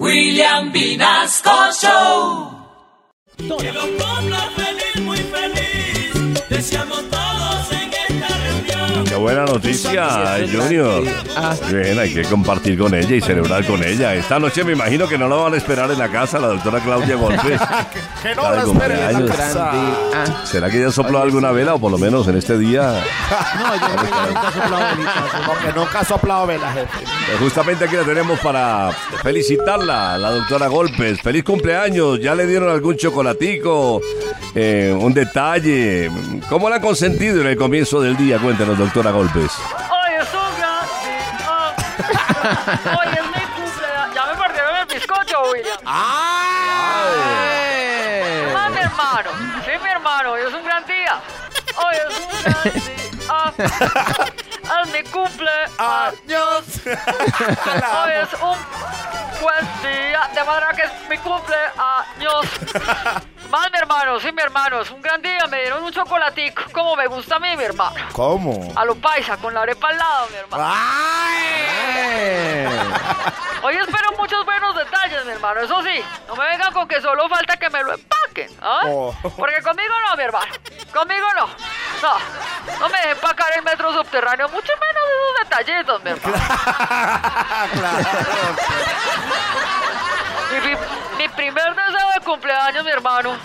William Vinasco Show. Que los cumpla feliz, muy feliz. Deseamos buena noticia, Junior. Bien, hay que compartir con ella y celebrar con ella. Esta noche me imagino que no la van a esperar en la casa la doctora Claudia Golpes. Que no la esperen en la. ¿Será que ya sopló alguna vela o por lo menos en este día? No, yo nunca he soplado velitas. Porque nunca ha soplado vela, jefe. Pues justamente aquí la tenemos para felicitarla, la doctora Golpes. Feliz cumpleaños. ¿Ya le dieron algún chocolatico? Eh, un detalle. ¿Cómo la han consentido en el comienzo del día? Cuéntanos, doctora Golpes. Hoy es un gran día. Hoy es mi cumpleaños. Ya me perdieron el bizcocho, William. Ah, mi hermano. Sí, mi hermano. Hoy es un gran día. Hoy es un gran día. Es mi cumpleaños. Hoy es un buen día. De manera que es mi cumpleaños. Hermano, sí, mi hermano. Es un gran día. Me dieron un chocolatico. Como me gusta a mí, mi hermano. ¿Cómo? A lo paisa, con la arepa al lado, mi hermano. Hoy espero muchos buenos detalles, mi hermano. Eso sí, no me vengan con que solo falta que me lo empaquen. ¿ah? Oh. Porque conmigo no, mi hermano. Conmigo no. No, no me dejen empacar el metro subterráneo, mucho menos esos detallitos, mi hermano. Mi, mi- mi primer deseo de cumpleaños, mi hermano,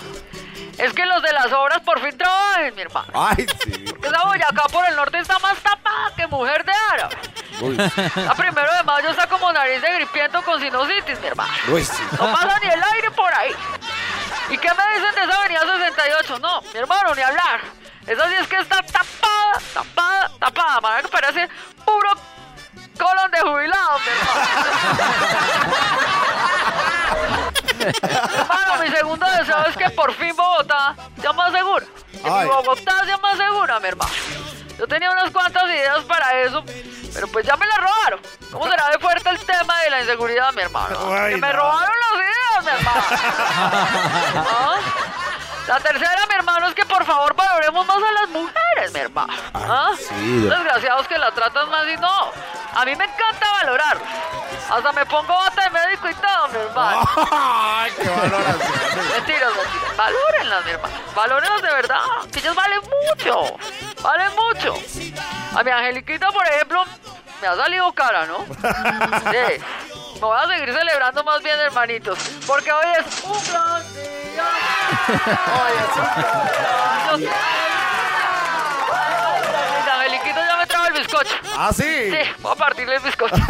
es que los de las obras por fin trabajen, mi hermano. Ay, sí. Esa Boyacá por el norte está más tapada que mujer de árabe. A primero de mayo está como nariz de gripiento con sinusitis, mi hermano. Uy, sí. No pasa ni el aire por ahí. ¿Y qué me dicen de esa avenida 68? No, mi hermano, ni hablar. Esa sí es que está tapada, tapada, tapada. Madre que parece puro colon de jubilado, mi hermano. mi segundo deseo es que por fin Bogotá sea más segura. Que mi. Bogotá sea más segura, mi hermano. Yo tenía unas cuantas ideas para eso, pero pues ya me las robaron. ¿Cómo será de fuerte el tema de la inseguridad, mi hermano? Ay, que me robaron las ideas, mi hermano. ¿Ah? La tercera, mi hermano, es que por favor valoremos más a las mujeres, mi hermano. ¿Ah? sí, Desgraciados que la tratan más y no. A mí me encanta valorar. Hasta me pongo bata de médico y todo, mi hermano. Ay, qué valoración. Mentiras, mentiras. Valórenlas, mi hermano. Valórenlas de verdad. Que ellas valen mucho. Valen mucho. A mi angeliquita, por ejemplo, me ha salido cara, ¿no? Sí. Me voy a seguir celebrando más bien, hermanitos. Porque hoy es un gran día. Hoy es un cumpleaños. Mis angeliquitos ya me trajo el bizcocho. Ah, sí. Sí, voy a partirle el bizcocho.